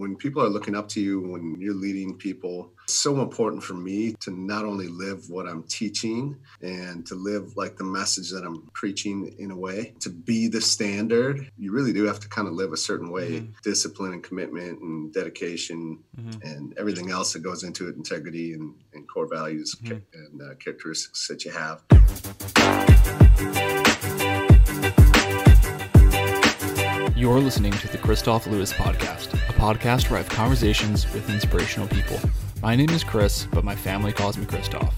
when people are looking up to you, when you're leading people, it's so important for me to not only live what I'm teaching and to live like the message that I'm preaching in a way, to be the standard. You really do have to kind of live a certain way mm-hmm. discipline and commitment and dedication mm-hmm. and everything else that goes into it, integrity and, and core values mm-hmm. and uh, characteristics that you have. You're listening to the Kristof Lewis Podcast, a podcast where I have conversations with inspirational people. My name is Chris, but my family calls me Kristof.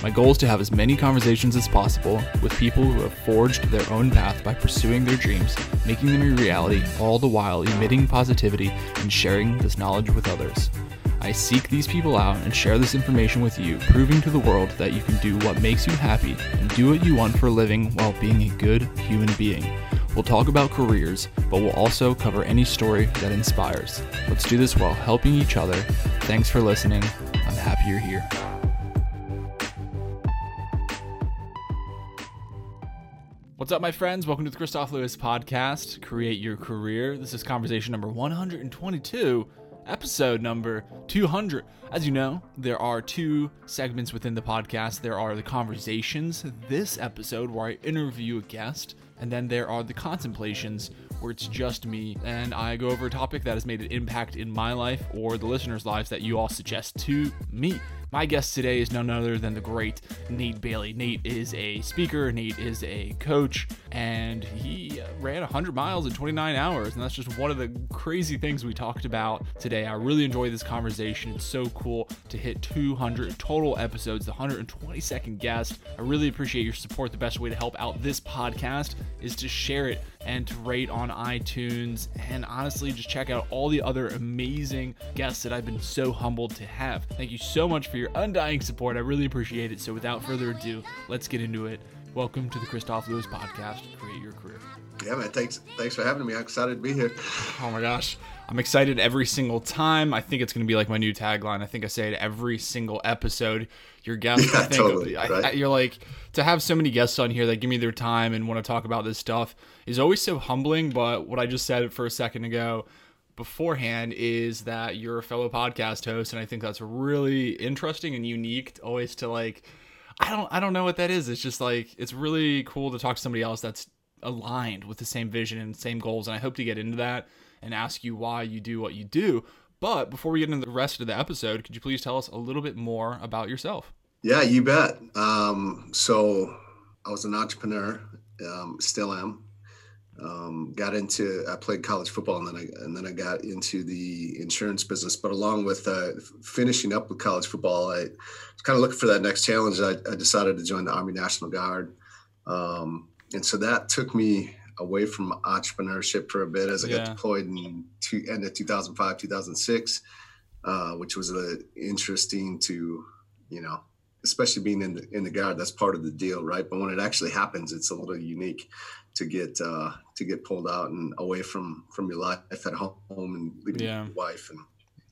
My goal is to have as many conversations as possible with people who have forged their own path by pursuing their dreams, making them a reality, all the while emitting positivity and sharing this knowledge with others. I seek these people out and share this information with you, proving to the world that you can do what makes you happy and do what you want for a living while being a good human being. We'll talk about careers, but we'll also cover any story that inspires. Let's do this while helping each other. Thanks for listening. I'm happy you're here. What's up, my friends? Welcome to the Kristof Lewis podcast, Create Your Career. This is conversation number 122 episode number 200. As you know, there are two segments within the podcast. There are the conversations, this episode where I interview a guest, and then there are the contemplations where it's just me and I go over a topic that has made an impact in my life or the listeners' lives that you all suggest to me. My guest today is none other than the great Nate Bailey. Nate is a speaker, Nate is a coach, and he ran 100 miles in 29 hours. And that's just one of the crazy things we talked about today. I really enjoy this conversation. It's so cool to hit 200 total episodes, the 122nd guest. I really appreciate your support. The best way to help out this podcast is to share it and to rate on iTunes. And honestly, just check out all the other amazing guests that I've been so humbled to have. Thank you so much for your undying support. I really appreciate it. So without further ado, let's get into it. Welcome to the Kristof Lewis podcast, Create Your Career. Yeah, man. Thanks. Thanks for having me. I'm excited to be here. Oh my gosh. I'm excited every single time. I think it's going to be like my new tagline. I think I say it every single episode. Your guests, yeah, I think totally, I, right? I, you're like to have so many guests on here that give me their time and want to talk about this stuff is always so humbling. But what I just said for a second ago beforehand is that you're a fellow podcast host, and I think that's really interesting and unique. Always to like, I don't, I don't know what that is. It's just like it's really cool to talk to somebody else that's aligned with the same vision and same goals. And I hope to get into that and ask you why you do what you do. But before we get into the rest of the episode, could you please tell us a little bit more about yourself? Yeah, you bet. Um, so I was an entrepreneur, um, still am. Um, got into I played college football and then I and then I got into the insurance business. But along with uh, finishing up with college football, I was kind of looking for that next challenge. I, I decided to join the Army National Guard, um, and so that took me away from entrepreneurship for a bit as I yeah. got deployed in two, end of 2005, 2006, uh, which was uh, interesting to, you know, especially being in the, in the guard, that's part of the deal, right? But when it actually happens, it's a little unique to get uh, to get pulled out and away from from your life at home and leaving yeah. your wife and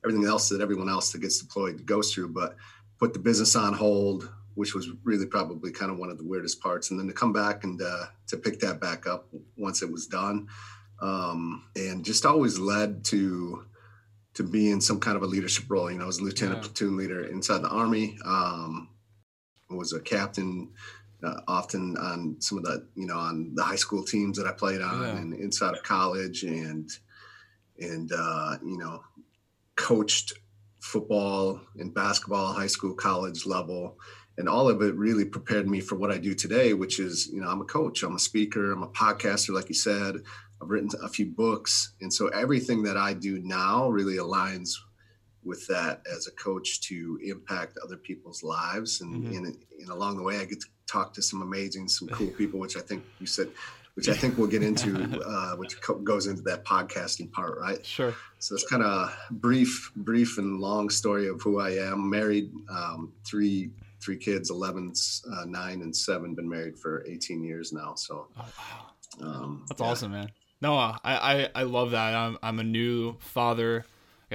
everything else that everyone else that gets deployed goes through. But put the business on hold, which was really probably kind of one of the weirdest parts. And then to come back and uh, to pick that back up once it was done, um, and just always led to to be in some kind of a leadership role. You know, I was a lieutenant yeah. platoon leader inside the army. Um, was a captain. Uh, often on some of the you know on the high school teams that I played on yeah. and inside of college and and uh, you know coached football and basketball high school college level and all of it really prepared me for what I do today, which is, you know, I'm a coach, I'm a speaker, I'm a podcaster, like you said. I've written a few books. And so everything that I do now really aligns with that as a coach to impact other people's lives. And, mm-hmm. and, and along the way, I get to talk to some amazing, some cool people, which I think you said, which I think we'll get into, uh, which co- goes into that podcasting part, right? Sure. So it's kind of brief, brief and long story of who I am. Married, um, three three kids 11 uh, 9 and 7 been married for 18 years now so oh, um, that's yeah. awesome man no I, I i love that i'm, I'm a new father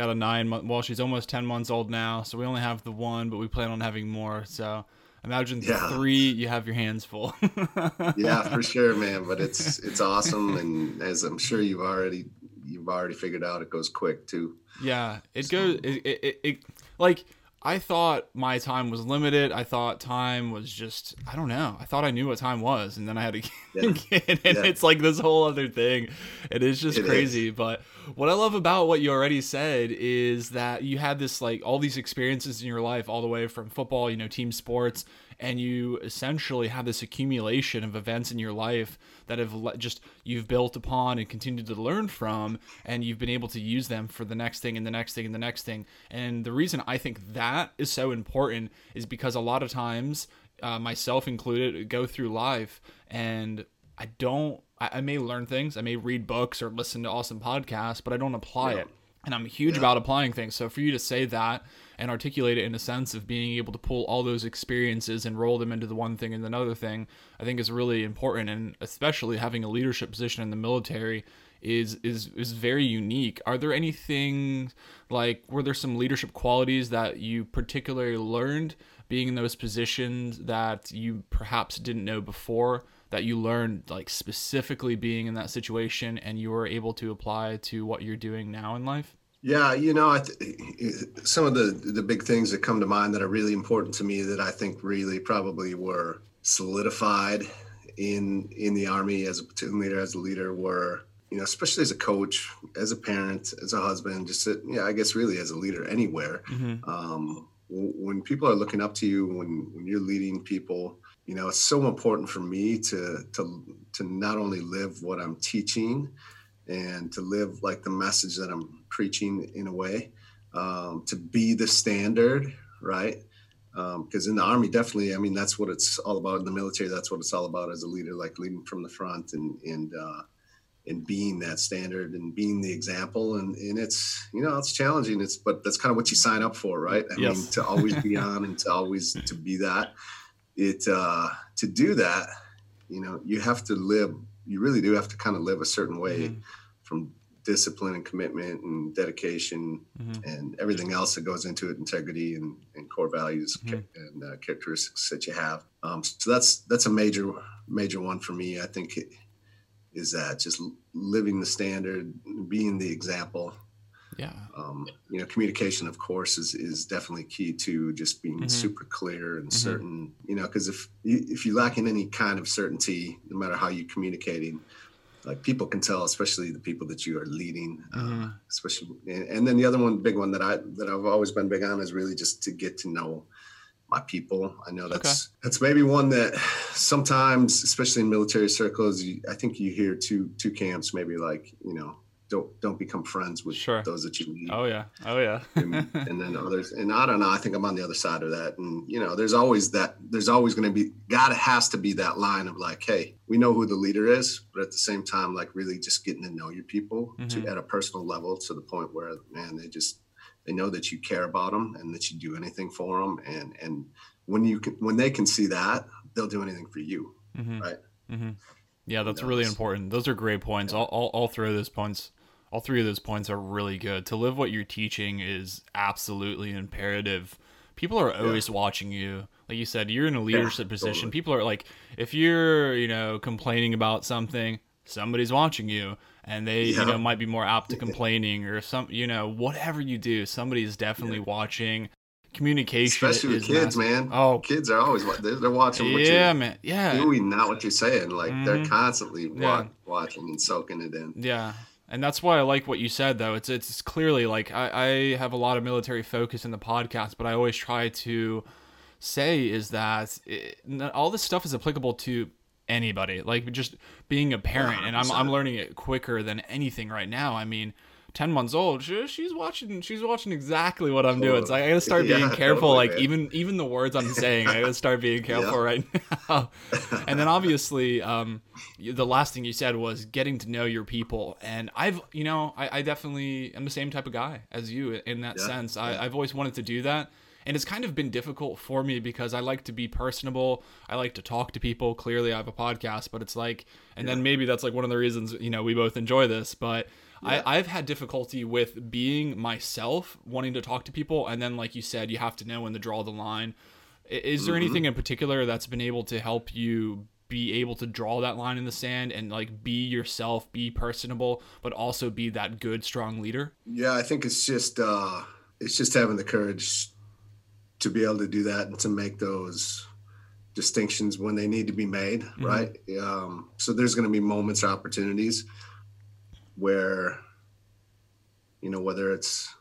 got a nine month well she's almost 10 months old now so we only have the one but we plan on having more so imagine yeah. three you have your hands full yeah for sure man but it's it's awesome and as i'm sure you've already you've already figured out it goes quick too. Yeah, it so. goes. It, it, it like I thought my time was limited. I thought time was just I don't know. I thought I knew what time was, and then I had to yeah. get and yeah. it's like this whole other thing. And It is just it crazy. Is. But what I love about what you already said is that you had this like all these experiences in your life, all the way from football, you know, team sports, and you essentially have this accumulation of events in your life that have just you've built upon and continued to learn from and you've been able to use them for the next thing and the next thing and the next thing and the reason i think that is so important is because a lot of times uh, myself included go through life and i don't I, I, may learn things i may read books or listen to awesome podcasts but i don't apply yeah. it and i'm huge yeah. about applying things so for you to say that and articulate it in a sense of being able to pull all those experiences and roll them into the one thing and another thing, I think is really important. And especially having a leadership position in the military is is is very unique. Are there anything like were there some leadership qualities that you particularly learned being in those positions that you perhaps didn't know before? that you learned like specifically being in that situation and you were able to apply to what you're doing now in life? Yeah, you know, I th- some of the the big things that come to mind that are really important to me that I think really probably were solidified in in the army as a platoon leader, as a leader, were you know, especially as a coach, as a parent, as a husband, just yeah, I guess really as a leader anywhere. Mm-hmm. Um, when people are looking up to you, when when you're leading people, you know, it's so important for me to to to not only live what I'm teaching and to live like the message that I'm preaching in a way, um, to be the standard, right? Because um, in the army, definitely, I mean, that's what it's all about. In the military, that's what it's all about as a leader, like leading from the front and and uh, and being that standard and being the example. And and it's you know it's challenging. It's but that's kind of what you sign up for, right? I yes. mean, to always be on and to always to be that. It uh, to do that, you know, you have to live. You really do have to kind of live a certain way. Mm-hmm from discipline and commitment and dedication mm-hmm. and everything else that goes into it integrity and, and core values mm-hmm. and uh, characteristics that you have um, so that's that's a major major one for me i think it, is that just living the standard being the example yeah um, you know communication of course is is definitely key to just being mm-hmm. super clear and mm-hmm. certain you know because if you, if you lack in any kind of certainty no matter how you're communicating like people can tell, especially the people that you are leading. Uh, mm-hmm. Uh, especially, and then the other one, big one that I that I've always been big on is really just to get to know my people. I know that's okay. that's maybe one that sometimes, especially in military circles, you, I think you hear two two camps, maybe like you know don't don't become friends with sure. those that you meet. Oh yeah, oh yeah. and, and, then others, and I don't know. I think I'm on the other side of that. And you know, there's always that. There's always going to be. God has to be that line of like, hey, we know who the leader is, but at the same time, like really just getting to know your people mm-hmm. to at a personal level to the point where man, they just they know that you care about them and that you do anything for them. And and when you can, when they can see that, they'll do anything for you, mm-hmm. right? Mm-hmm. Yeah, that's really important. Those are great points. I'll, I'll, I'll throw those points all three of those points are really good. To live what you're teaching is absolutely imperative. People are always yeah. watching you. Like you said, you're in a leadership yeah, position. Totally. People are like, if you're, you know, complaining about something, somebody's watching you and they yeah. you know might be more apt to complaining or some you know whatever you do somebody's definitely watching communication especially with kids massive. man oh kids are always they're, they're watching what yeah man yeah doing not what you're saying like mm-hmm. they're constantly watching and soaking it in yeah and that's why I like what you said though. It's it's clearly like I, I have a lot of military focus in the podcast, but I always try to say is that it, all this stuff is applicable to anybody. Like just being a parent, 100%. and I'm I'm learning it quicker than anything right now. I mean, 10 months old she, she's watching she's watching exactly what i'm doing so i gotta start being yeah, careful totally, like man. even even the words i'm saying i gotta start being careful yeah. right now and then obviously um the last thing you said was getting to know your people and i've you know i, I definitely am the same type of guy as you in that yeah, sense I, i've always wanted to do that and it's kind of been difficult for me because I like to be personable. I like to talk to people. Clearly, I have a podcast, but it's like, and yeah. then maybe that's like one of the reasons you know we both enjoy this. But yeah. I, I've had difficulty with being myself, wanting to talk to people, and then, like you said, you have to know when to draw the line. Is there mm-hmm. anything in particular that's been able to help you be able to draw that line in the sand and like be yourself, be personable, but also be that good, strong leader? Yeah, I think it's just uh it's just having the courage to be able to do that and to make those distinctions when they need to be made, mm-hmm. right? Um, so there's going to be moments or opportunities where, you know, whether it's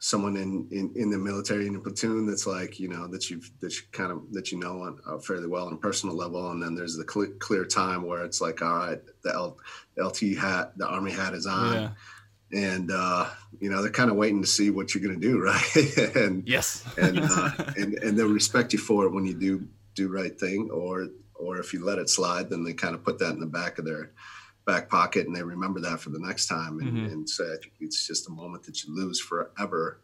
someone in, in, in the military in a platoon that's like, you know, that you've, that you kind of, that you know on uh, fairly well on a personal level. And then there's the cl- clear time where it's like, all right, the, L, the LT hat, the army hat is on. Yeah and uh, you know they're kind of waiting to see what you're going to do, right? and yes, and, uh, and and they'll respect you for it when you do do right thing, or or if you let it slide, then they kind of put that in the back of their back pocket and they remember that for the next time. And, mm-hmm. and so I think it's just a moment that you lose forever.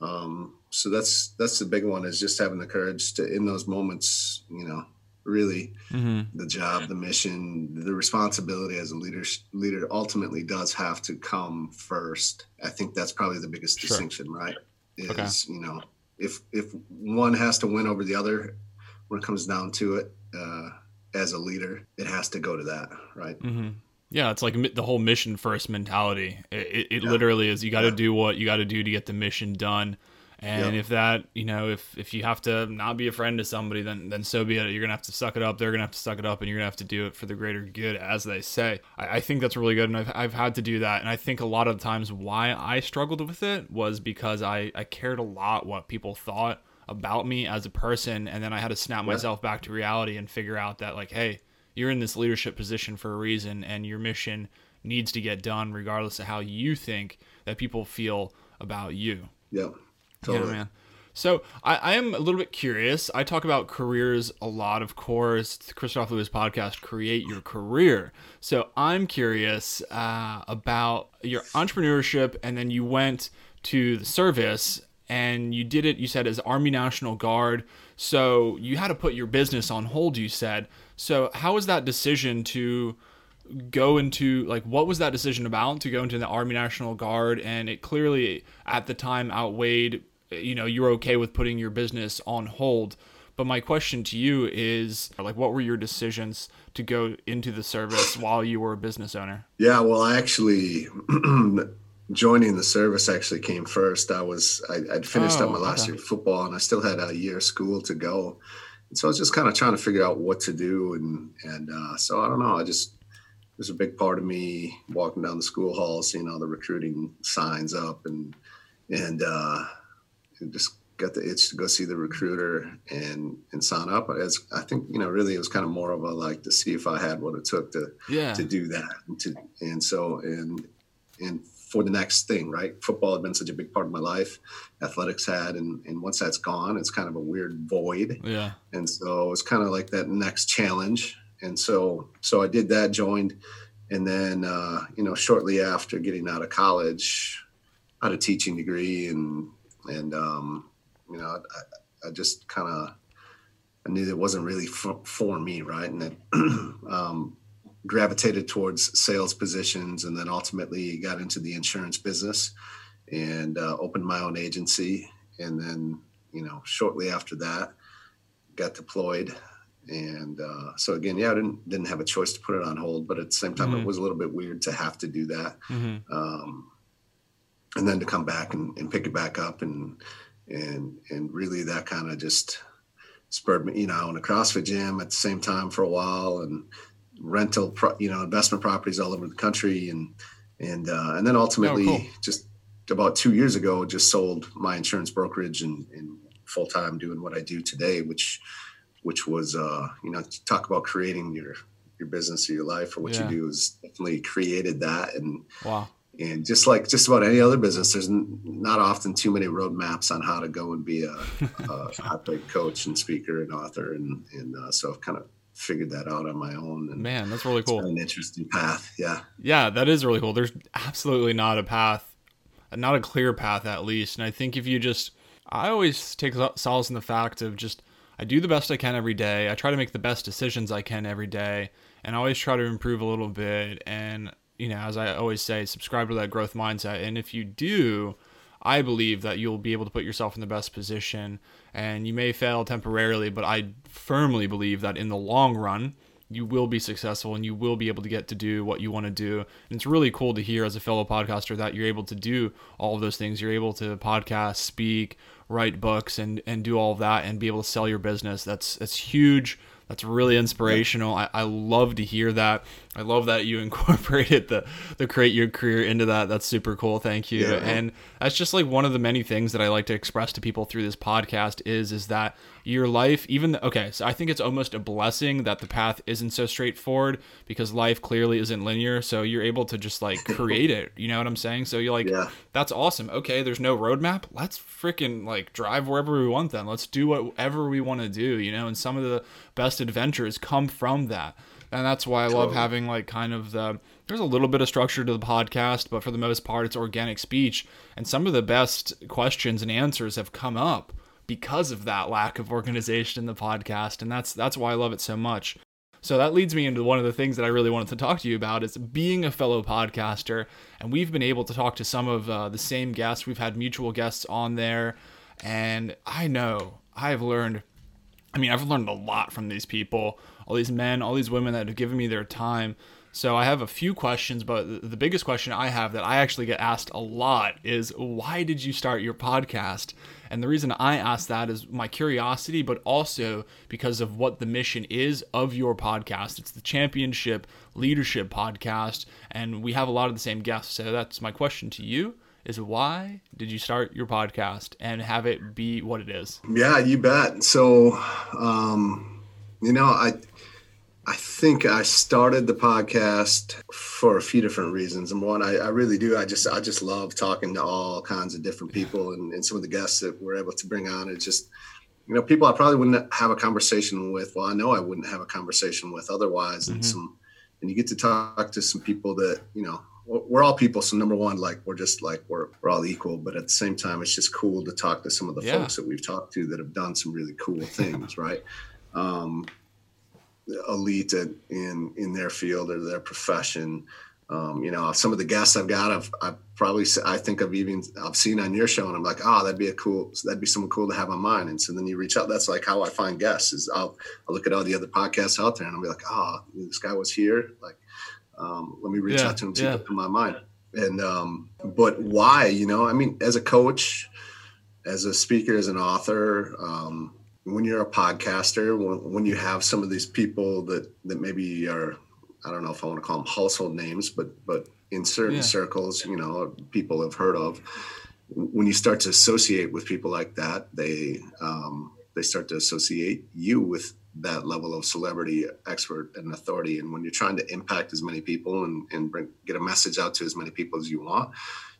Um, so that's that's the big one is just having the courage to in those moments, you know, really mm-hmm. the job the mission the responsibility as a leader leader ultimately does have to come first i think that's probably the biggest sure. distinction right is okay. you know if if one has to win over the other when it comes down to it uh, as a leader it has to go to that right mm-hmm. Yeah it's like the whole mission first mentality it, it, it yeah. literally is you got to yeah. do what you got to do to get the mission done and yep. if that, you know, if if you have to not be a friend to somebody, then then so be it. You're gonna have to suck it up. They're gonna have to suck it up, and you're gonna have to do it for the greater good, as they say. I, I think that's really good, and I've I've had to do that. And I think a lot of times why I struggled with it was because I I cared a lot what people thought about me as a person, and then I had to snap myself back to reality and figure out that like, hey, you're in this leadership position for a reason, and your mission needs to get done regardless of how you think that people feel about you. Yeah. Totally. Yeah, man. So I, I, am a little bit curious. I talk about careers a lot, of course. The Kristof Lewis podcast, Create Your Career. So I'm curious uh, about your entrepreneurship, and then you went to the service and you did it, you said, as Army National Guard. So you had to put your business on hold, you said. So how was that decision to go into like what was that decision about to go into the Army National Guard? And it clearly at the time outweighed you know you're okay with putting your business on hold. But my question to you is like what were your decisions to go into the service while you were a business owner? Yeah well i actually joining the service actually came first. I was I, would finished oh, up my last okay. year of football and i still had a year of school to go and so i was just kind of trying to figure out what to do and and uh, so i don't know i just there's a big part of me walking down the school hall seeing all the recruiting signs up and and uh, just got the itch to go see the recruiter and and sign up. As I think you know, really, it was kind of more of a like to see if I had what it took to yeah. to do that. And to and so and and for the next thing, right? Football had been such a big part of my life. Athletics had, and and once that's gone, it's kind of a weird void. Yeah. And so it's kind of like that next challenge. And so so I did that, joined, and then uh, you know shortly after getting out of college, I had a teaching degree and and um, you know, I, I just kind of I knew that wasn't really for, for me, right? And it um, gravitated towards sales positions, and then ultimately got into the insurance business and uh, opened my own agency. And then, you know, shortly after that, got deployed. And uh, so again, yeah, I didn't didn't have a choice to put it on hold, but at the same time, mm-hmm. it was a little bit weird to have to do that. Mm-hmm. Um, and then to come back and, and pick it back up and and and really that kind of just spurred me you know in a CrossFit gym at the same time for a while and rental pro, you know investment properties all over the country and and uh, and then ultimately oh, cool. just about two years ago just sold my insurance brokerage and, and full time doing what I do today which which was uh, you know talk about creating your your business or your life or what yeah. you do is definitely created that and wow and just like just about any other business, there's not often too many roadmaps on how to go and be a, a paid coach and speaker and author, and and uh, so I've kind of figured that out on my own. And Man, that's really cool. an interesting path. Yeah. Yeah, that is really cool. There's absolutely not a path, not a clear path at least. And I think if you just, I always take solace in the fact of just, I do the best I can every day. I try to make the best decisions I can every day. And I always try to improve a little bit. And you know, as I always say, subscribe to that growth mindset. And if you do, I believe that you'll be able to put yourself in the best position and you may fail temporarily, but I firmly believe that in the long run, you will be successful and you will be able to get to do what you want to do. And it's really cool to hear as a fellow podcaster that you're able to do all of those things. You're able to podcast, speak, write books and and do all of that and be able to sell your business. That's that's huge that's really inspirational. I, I love to hear that. I love that you incorporated the the create your career into that. That's super cool. Thank you. Yeah. And that's just like one of the many things that I like to express to people through this podcast is is that your life even the, okay so i think it's almost a blessing that the path isn't so straightforward because life clearly isn't linear so you're able to just like create it you know what i'm saying so you're like yeah. that's awesome okay there's no roadmap let's freaking like drive wherever we want then let's do whatever we want to do you know and some of the best adventures come from that and that's why i totally. love having like kind of the there's a little bit of structure to the podcast but for the most part it's organic speech and some of the best questions and answers have come up because of that lack of organization in the podcast and that's that's why I love it so much. So that leads me into one of the things that I really wanted to talk to you about is being a fellow podcaster and we've been able to talk to some of uh, the same guests. We've had mutual guests on there and I know I've learned I mean, I've learned a lot from these people, all these men, all these women that have given me their time. So I have a few questions, but the biggest question I have that I actually get asked a lot is why did you start your podcast? And the reason I ask that is my curiosity, but also because of what the mission is of your podcast. It's the Championship Leadership Podcast, and we have a lot of the same guests. So that's my question to you is why did you start your podcast and have it be what it is? Yeah, you bet. So, um, you know, I I think I started the podcast for a few different reasons. And one, I, I, really do. I just I just love talking to all kinds of different people and, and some of the guests that we're able to bring on. It's just, you know, people I probably wouldn't have a conversation with. Well, I know I wouldn't have a conversation with otherwise. Mm-hmm. And some, and you get to talk to some people that you know we're all people. So number one, like we're just like we're we're all equal, but at the same time, it's just cool to talk to some of the yeah. folks that we've talked to that have done some really cool things, right? Um, elite at, in in their field or their profession. Um, you know, some of the guests I've got, I've, I've probably, I think I've even, I've seen on your show and I'm like, oh, that'd be a cool, that'd be someone cool to have on mine. And so then you reach out. That's like how I find guests is I'll, I'll look at all the other podcasts out there and I'll be like, oh, this guy was here. Like, um, let me reach yeah, out to him, see yeah. what's in my mind. And, um, but why, you know, I mean, as a coach, as a speaker, as an author, um, when you're a podcaster, when, when you have some of these people that that maybe are, I don't know if I want to call them household names, but but in certain yeah. circles, you know, people have heard of. When you start to associate with people like that, they um, they start to associate you with that level of celebrity, expert, and authority. And when you're trying to impact as many people and, and bring, get a message out to as many people as you want,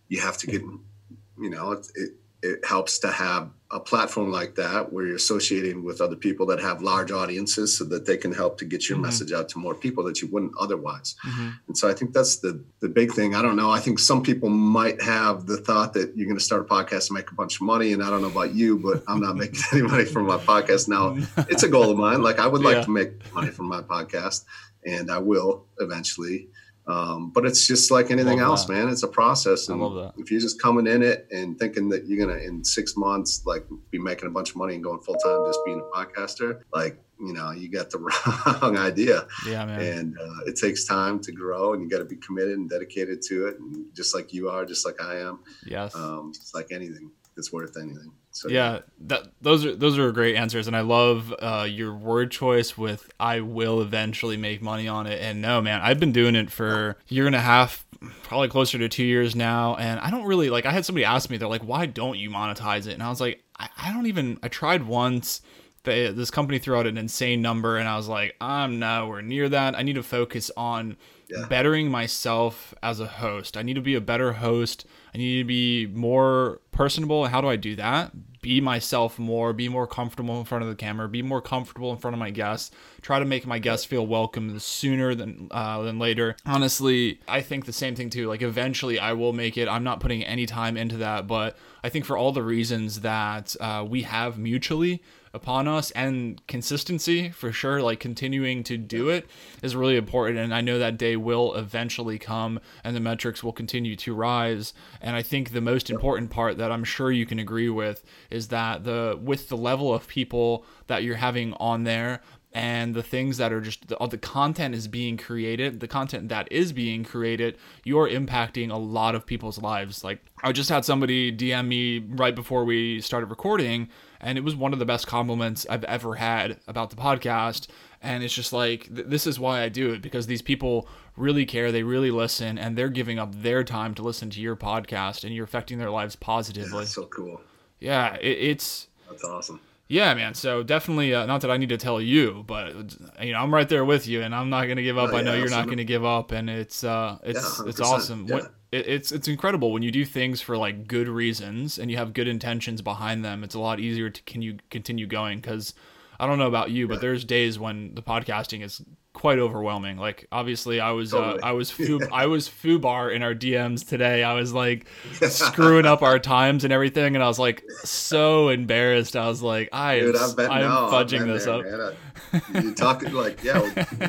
you have to get, you know, it, it it helps to have a platform like that where you're associating with other people that have large audiences so that they can help to get your mm-hmm. message out to more people that you wouldn't otherwise. Mm-hmm. And so I think that's the the big thing. I don't know. I think some people might have the thought that you're going to start a podcast and make a bunch of money. And I don't know about you, but I'm not making any money from my podcast now. It's a goal of mine. Like I would like yeah. to make money from my podcast and I will eventually. Um, but it's just like anything else, man. It's a process. And if you're just coming in it and thinking that you're gonna in six months like be making a bunch of money and going full time just being a podcaster, like you know, you got the wrong idea. Yeah, man. And uh, it takes time to grow, and you got to be committed and dedicated to it, and just like you are, just like I am. Yes. Um, it's like anything that's worth anything. So yeah, that those are those are great answers, and I love uh, your word choice with "I will eventually make money on it." And no, man, I've been doing it for a year and a half, probably closer to two years now, and I don't really like. I had somebody ask me, they're like, "Why don't you monetize it?" And I was like, I, I don't even. I tried once. They, this company threw out an insane number, and I was like, I'm nowhere near that. I need to focus on yeah. bettering myself as a host. I need to be a better host. I need to be more personable. How do I do that? Be myself more, be more comfortable in front of the camera, be more comfortable in front of my guests. Try to make my guests feel welcome sooner than uh, than later. Honestly, I think the same thing too. Like eventually, I will make it. I'm not putting any time into that, but I think for all the reasons that uh, we have mutually, upon us and consistency for sure like continuing to do it is really important. And i know that day will eventually come and the metrics will continue to rise. And i think the most important part that i'm sure you can agree with is that the with the level of people that you're having on there and the things that are just the, the content is being created the content that is being created you're impacting a lot of people's lives like i just had somebody dm me right before we started recording and it was one of the best compliments i've ever had about the podcast and it's just like th- this is why i do it because these people really care they really listen and they're giving up their time to listen to your podcast and you're affecting their lives positively Yeah, that's so cool. yeah it, it's That's awesome. Yeah, man. So definitely, uh, not that I need to tell you, but you know, I'm right there with you, and I'm not gonna give up. Oh, I know you're not gonna give up, and it's uh, it's Yeah, it's awesome. yeah. What it, it's it's incredible when you do things for like good reasons and you have good intentions behind them. It's a lot easier to can you continue going because I don't know about you, but Yeah. there's days when the podcasting is quite overwhelming. Like obviously, I was Totally. uh, I was fu- I was fubar in our DMs today. I was like screwing up our times and everything, and I was like so embarrassed. I was like, I am Dude, I've been, I am no, fudging this there, up. I- you're talking like, yeah,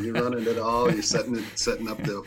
you're running it all. You're setting it, setting up the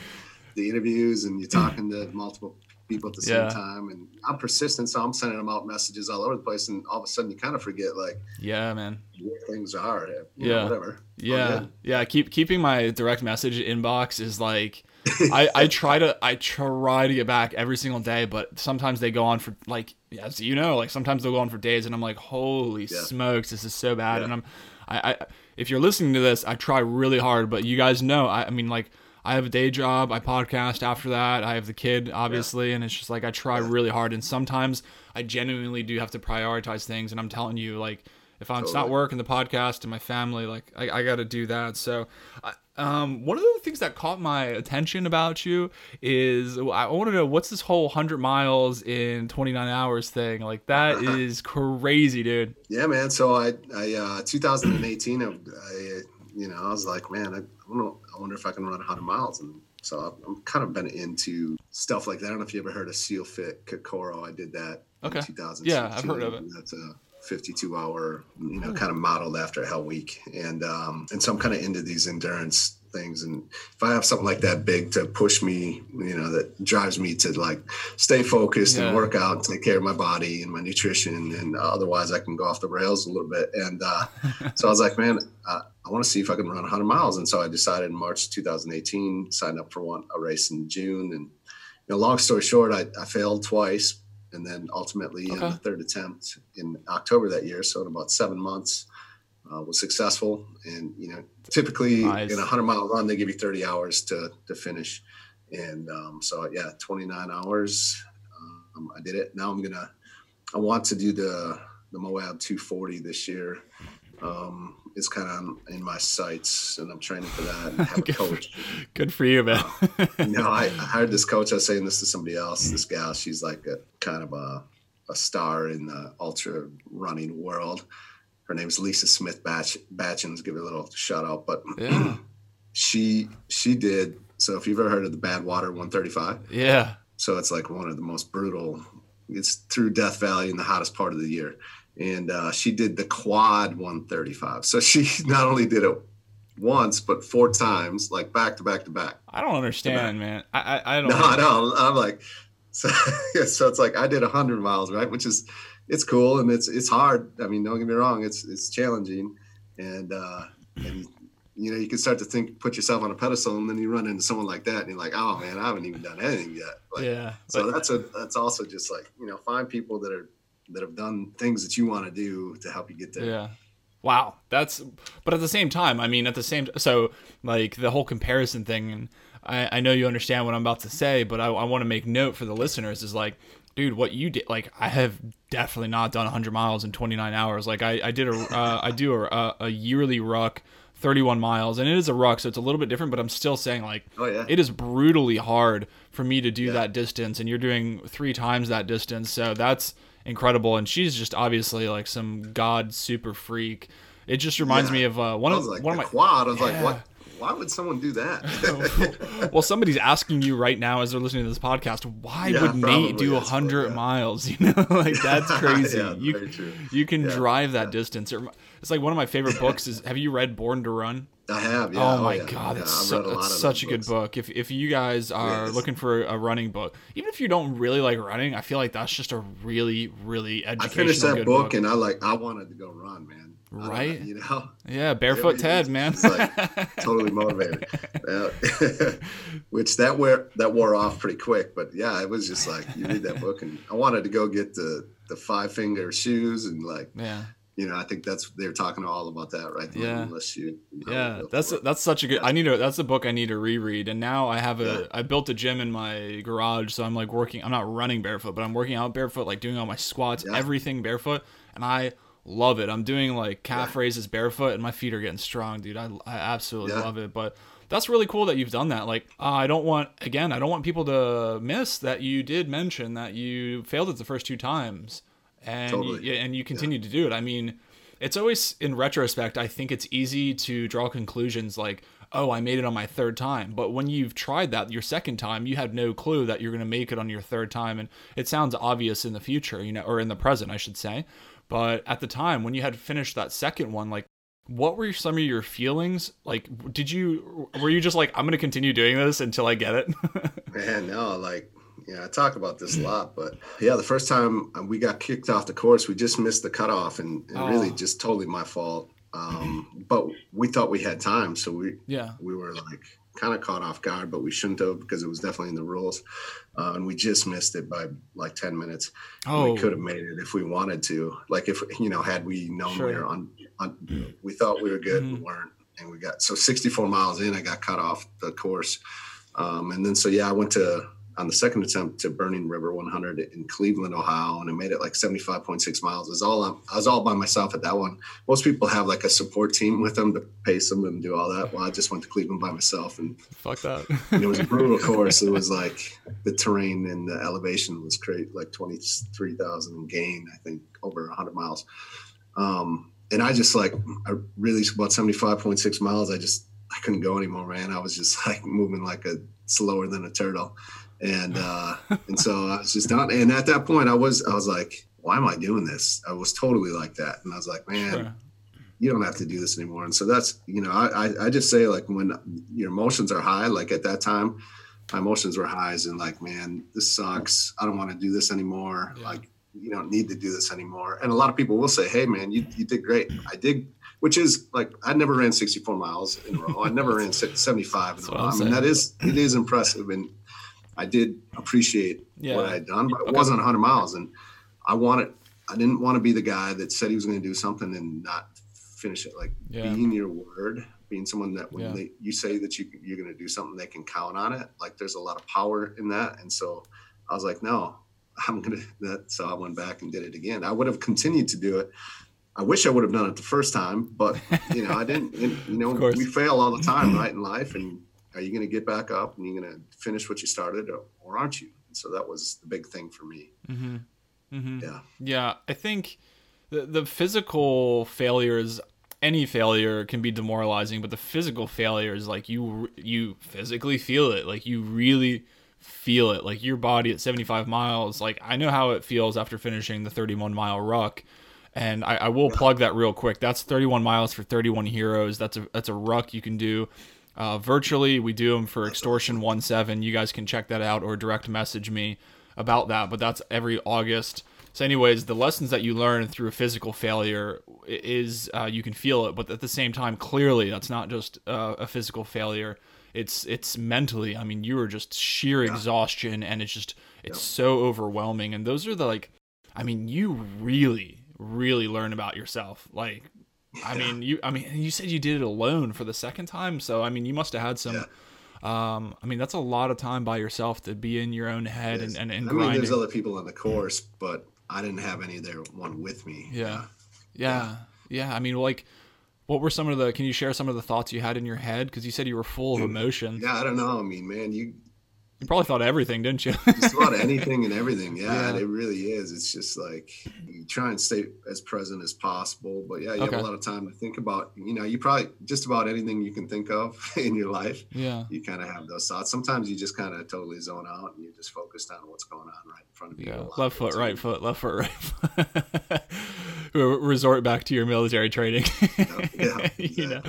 the interviews, and you're talking to multiple people at the same time. And I'm persistent, so I'm sending them out messages all over the place, and all of a sudden you kind of forget like Yeah, man. where things are. Yeah. know, whatever. Yeah, good. yeah. Keep keeping my direct message inbox is like, I I try to I try to get back every single day, but sometimes they go on for like as you know, like sometimes they'll go on for days, and I'm like, holy Yeah. smokes, this is so bad. Yeah. And I'm, I, I if you're listening to this, I try really hard, but you guys know, I, I mean, like. I have a day job. I podcast after that. I have the kid, obviously, and it's just like I try really hard. And sometimes I genuinely do have to prioritize things. And I'm telling you, like, if I'm, it's not working the podcast and my family, like I, I got to do that. So, I, um, one of the things that caught my attention about you is I want to know what's this whole hundred miles in 29 hours thing. Like that is crazy, dude. Yeah, man. So I, I, uh, 2018, I, I, you know, I was like, man, I, I, don't know, I wonder if I can run 100 miles. And so I've, I'm kind of been into stuff like that. I don't know if you ever heard of Seal Fit Kokoro. I did that Okay. in 2016. Yeah, I've heard of it. That's a 52 hour, you know, kind of modeled after Hell Week. And, um, and so I'm kind of into these endurance things. And if I have something like that big to push me, you know, that drives me to like stay focused Yeah. and work out and take care of my body and my nutrition. And otherwise I can go off the rails a little bit. And, uh, so I was like, man, uh, I want to see if I can run 100 miles. And so I decided in March 2018, signed up for one a race in June. And you know, long story short, I, I failed twice, and then ultimately in the third attempt in October that year, so in about seven months, uh, was successful. And you know, typically Nice. in a 100 mile run, they give you 30 hours to to finish. And um, so yeah, 29 hours. Um, I did it. Now I'm gonna. I want to do the the Moab 240 this year. Um, it's kind of in my sights, and I'm training for that. And have a Good for- coach. Good for you, man. You know, I, I hired this coach. I was saying this to somebody else. This gal, she's like a kind of a, a star in the ultra running world. Her name's Lisa Smith Batch Batchins. Give her a little shout out. But Yeah. she she did. So if you've ever heard of the Badwater 135, yeah. so it's like one of the most brutal. It's through Death Valley in the hottest part of the year, and uh, she did the quad 135. So she not only did it once, but four times, like back to back to back. I don't understand, man. I I, I don't. No, I know. I'm like, so, yeah, so it's like I did 100 miles, right? Which is, it's cool and it's it's hard. I mean, don't get me wrong, it's it's challenging, and uh, and you know you can start to think, put yourself on a pedestal, and then you run into someone like that, and you're like, oh man, I haven't even done anything yet. Like, Yeah. So that's a that's also just like you know find people that are that have done things that you want to do to help you get there. Yeah. Wow. That's but at the same time, I mean at the same so like the whole comparison thing and I, I know you understand what I'm about to say, but I, I want to make note for the listeners is like, dude, what you did like I have definitely not done 100 miles in 29 hours. Like I, I did a uh, I do a, a yearly ruck 31 miles and it is a ruck so it's a little bit different but i'm still saying like Oh yeah. it is brutally hard for me to do Yeah. that distance and you're doing three times that distance so that's incredible and she's just obviously like some god super freak it just reminds Yeah. me of uh, one of like one of my quad. I was Yeah. like, what? why would someone do that? well, somebody's asking you right now as they're listening to this podcast, why Yeah, would Nate do that's what- 100 yeah. miles? You know, like that's crazy. You you can drive that distance. It's like one of my favorite books is have you read Born to Run? I have. Yeah. oh my yeah. god, Yeah, it's, so, read a lot it's of such a good book. If if you guys are Yes. looking for a running book, even if you don't really like running, I feel like that's just a really really I finished that good book, and I like I wanted to go run, man. I don't know, Right? You know, yeah, barefoot Ted, man. like, totally motivated. Uh, which that wear that wore off pretty quick, but yeah, it was just like you read that book, and I wanted to go get the the five finger shoes and like yeah. You know I think that's they're talking all about that, right? The Yeah. shoe. and how to Yeah, that's it. that's such a good. I need to. That's a book I need to reread. And now I have a. Yeah. I built a gym in my garage, so I'm like working. I'm not running barefoot, but I'm working out barefoot, like doing all my squats, Yeah. everything barefoot, and I love it. I'm doing like calf Yeah. raises barefoot, and my feet are getting strong, dude. I I absolutely love it. But that's really cool that you've done that. Like, uh, I don't want again. I don't want people to miss that you did mention that you failed it the first two times, and Totally. you, and you continue to do it. I mean it's always in retrospect i think it's easy to draw conclusions like oh i made it on my third time. But when you've tried that your second time you had no clue that you're going to make it on your third time. And it sounds obvious in the future you know or in the present i should say. But at the time when you had finished that second one like what were some of your feelings? Like did you were you just like i'm going to continue doing this until i get it? Man, no, like, yeah, I talk about this a lot, but yeah, the first time uh, we got kicked off the course, we just missed the cutoff, and, and really Oh. just totally my fault. Um, but we thought we had time, so we yeah we were like kind of caught off guard, but we shouldn't have because it was definitely in the rules, uh, and we just missed it by like ten minutes. oh We could have made it if we wanted to, like if you know, had we known Sure. we were on, on, we thought we were good, we Mhm. weren't, and we got so 64 miles in, I got cut off the course. Um, and then so yeah, I went to on the second attempt to Burning River 100 in Cleveland, Ohio, and I made it like 75.6 miles. It was all I was all by myself at that one. Most people have like a support team with them to pace them and do all that. Well, I just went to Cleveland by myself, and, fuck that and it was a brutal course. It was like the terrain and the elevation was great, like 23,000 gain, I think, over 100 miles. Um, and I just like I really about 75.6 miles. I just I couldn't go anymore, man. I was just like moving like a slower than a turtle. And uh and so I was just done. And at that point I was I was like, why am I doing this? I was totally like that. And I was like, man, Sure. you don't have to do this anymore. And so that's you know, I I, I just say like when your emotions are high, like at that time, my emotions were highs and like, man, this sucks. I don't want to do this anymore. Yeah. Like you don't need to do this anymore. And a lot of people will say, Hey man, you, you did great. I did, which is like, I never ran 64 miles in a row. I never ran 75 in a row. I mean, that is, it is impressive. And I did appreciate Yeah. what I had done, but it Okay. wasn't 100 miles. And I wanted, I didn't want to be the guy that said he was going to do something and not finish it. Like Yeah. being your word, being someone that when Yeah. they, you say that you, you're going to do something, they can count on it. Like there's a lot of power in that. And so I was like, no, I'm going to that. So I went back and did it again. I would have continued to do it. I wish I would have done it the first time, but you know, I didn't, and, you know, we fail all the time, right. In life. And are you going to get back up and you're going to finish what you started or, or aren't you? And so that was the big thing for me. Mm-hmm. Mm-hmm. Yeah. Yeah, I think the the physical failures, any failure can be demoralizing, but the physical failures, like you you physically feel it, like you really feel it, like your body at 75 miles. Like I know how it feels after finishing the 31 mile ruck. And I, I will plug that real quick. That's 31 miles for 31 heroes. That's a that's a ruck you can do uh, virtually. We do them for Extortion 17. You guys can check that out or direct message me about that. But that's every August. So, anyways, the lessons that you learn through a physical failure is uh, you can feel it, but at the same time, clearly that's not just uh, a physical failure. It's it's mentally. I mean, you are just sheer exhaustion, and it's just it's so overwhelming. And those are the like, I mean, you really really learn about yourself. Like, I mean, you I mean, you said you did it alone for the second time, so I mean, you must have had some. Yeah. Um, I mean, that's a lot of time by yourself to be in your own head and, and, and I mean, there's other people on the course, but I didn't have any there one with me. Yeah. Yeah. Yeah. I mean, like, what were some of the, can you share some of the thoughts you had in your head? Because you said you were full of emotion. Yeah, I don't know. I mean, man, you You probably thought everything, didn't you? just about anything and everything. Yeah, yeah, it really is. It's just like you try and stay as present as possible. But yeah, you okay. have a lot of time to think about. You know, you probably just about anything you can think of in your life. Yeah, you kind of have those thoughts. Sometimes you just kind of totally zone out and you're just focused on what's going on right in front of you. Yeah, left foot, right foot, left foot, right foot. Resort back to your military training. yeah, you know,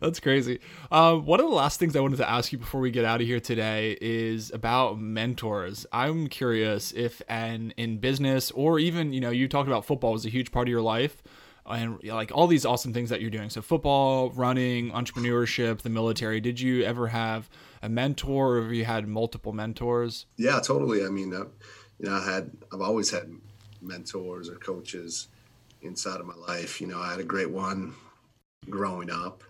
that's crazy. Um, one of the last things I wanted to ask you before we get out of here today is about mentors. I'm curious if, and in business or even, you know, you talked about football was a huge part of your life and like all these awesome things that you're doing. So football, running, entrepreneurship, the military. Did you ever have a mentor, or have you had multiple mentors? Yeah, totally. I mean, uh, you know, I had I've always had mentors or coaches inside of my life. You know, I had a great one growing up.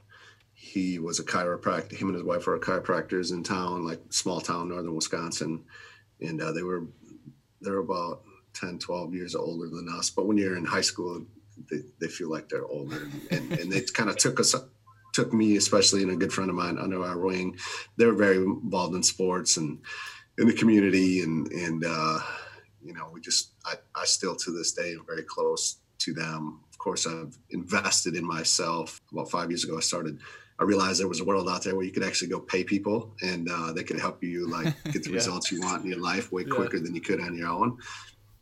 He was a chiropractor. Him and his wife were chiropractors in town, like small town, northern Wisconsin, and uh, they were they're about 10, 12 years older than us. But when you're in high school, they, they feel like they're older, and, and they kind of took us took me, especially and a good friend of mine, under our wing. They're very involved in sports and in the community, and and uh, you know, we just I, I still to this day am very close to them. Of course, I've invested in myself. About five years ago, I started. I realized there was a world out there where you could actually go pay people, and uh, they could help you like get the yeah. results you want in your life way quicker than you could on your own.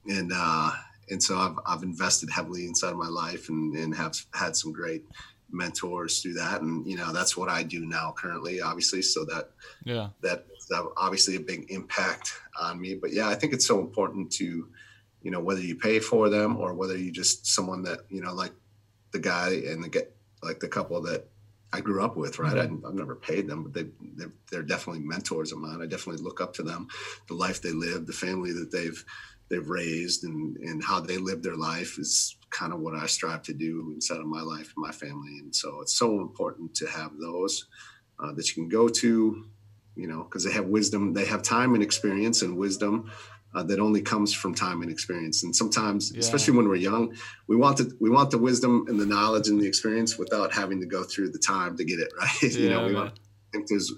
And uh, and so I've I've invested heavily inside of my life, and and have had some great mentors through that and you know that's what i do now currently obviously so that yeah that, that obviously a big impact on me but yeah i think it's so important to you know whether you pay for them or whether you just someone that you know like the guy and the get like the couple that I grew up with, right? Mm-hmm. I, have never paid them, but they they're, they're, definitely mentors of mine. I definitely look up to them, the life they live, the family that they've they've raised, and and how they live their life is kind of what I strive to do inside of my life and my family. And so it's so important to have those uh, that you can go to, you know, because they have wisdom, they have time and experience and wisdom uh, that only comes from time and experience. And sometimes, yeah. especially when we're young, we want the we want the wisdom and the knowledge and the experience without having to go through the time to get it right. Yeah, you know, we want, I think there's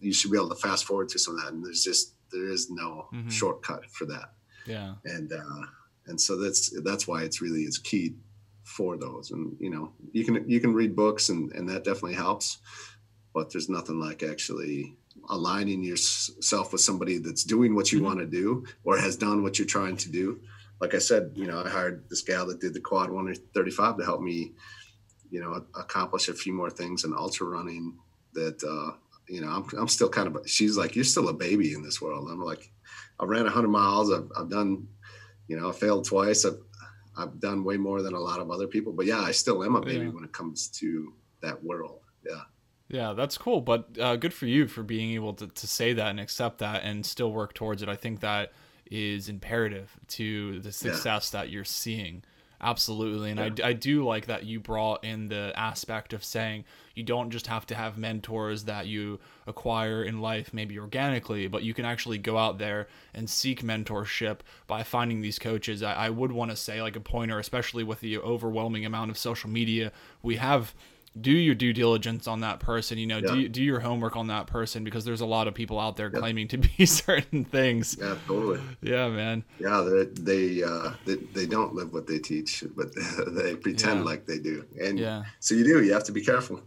you should be able to fast forward to some of that, and there's just there is no mm-hmm. shortcut for that. Yeah, and uh, and so that's that's why it's really is key for those. And you know, you can you can read books, and and that definitely helps, but there's nothing like actually aligning yourself with somebody that's doing what you mm-hmm. want to do or has done what you're trying to do. Like I said, you know, I hired this gal that did the quad 135 to help me, you know, accomplish a few more things in ultra running that, uh, you know, I'm, I'm still kind of, she's like, you're still a baby in this world. I'm like, I ran 100 miles. I've, I've done, you know, I failed twice. I've, I've done way more than a lot of other people, but yeah, I still am a baby yeah. when it comes to that world. Yeah. Yeah, that's cool. But uh, good for you for being able to, to say that and accept that and still work towards it. I think that is imperative to the success yeah. that you're seeing. Absolutely. And yeah. I, I do like that you brought in the aspect of saying you don't just have to have mentors that you acquire in life, maybe organically, but you can actually go out there and seek mentorship by finding these coaches. I, I would want to say, like a pointer, especially with the overwhelming amount of social media we have do your due diligence on that person you know yeah. do, do your homework on that person because there's a lot of people out there yeah. claiming to be certain things. Yeah totally. Yeah man. Yeah they they uh they, they don't live what they teach but they pretend yeah. like they do. And yeah. so you do you have to be careful.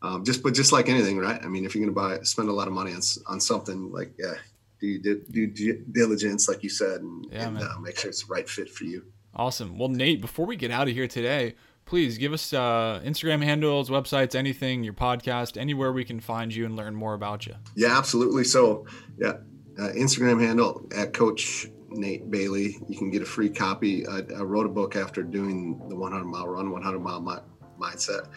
Um, just but just like anything right? I mean if you're gonna buy spend a lot of money on, on something like yeah do do due diligence like you said and, yeah, and uh, make sure it's the right fit for you. Awesome. Well nate before we get out of here today please give us uh, Instagram handles, websites, anything, your podcast, anywhere we can find you and learn more about you. Yeah, absolutely. So, yeah, uh, Instagram handle at Coach Nate Bailey. You can get a free copy. I, I wrote a book after doing the 100 mile run, 100 mile mi- mindset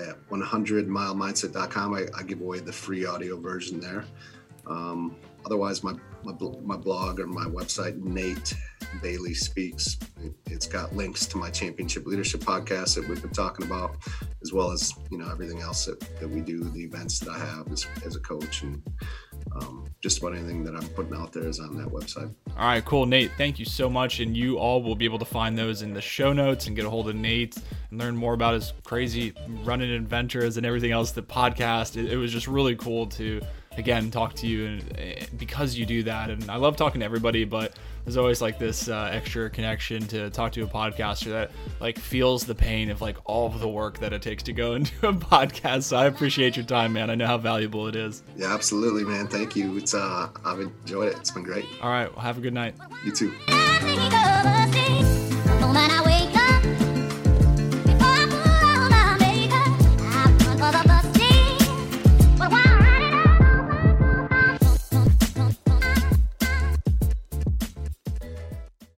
at 100milemindset.com. I, I give away the free audio version there. Um, otherwise, my, my, my blog or my website, Nate Bailey Speaks. It's got links to my championship leadership podcast that we've been talking about, as well as you know everything else that, that we do, the events that I have as, as a coach, and um, just about anything that I'm putting out there is on that website. All right, cool, Nate. Thank you so much, and you all will be able to find those in the show notes and get a hold of Nate and learn more about his crazy running adventures and everything else. The podcast. It, it was just really cool to again talk to you and eh, because you do that. And i love talking to everybody but there's always like this uh, extra connection to talk to a podcaster that like feels the pain of like all of the work that it takes to go into a podcast. So i appreciate your time man. I know how valuable it is. Yeah absolutely man. Thank you. It's uh i've enjoyed it. It's been great. All right. Well have a good night. You too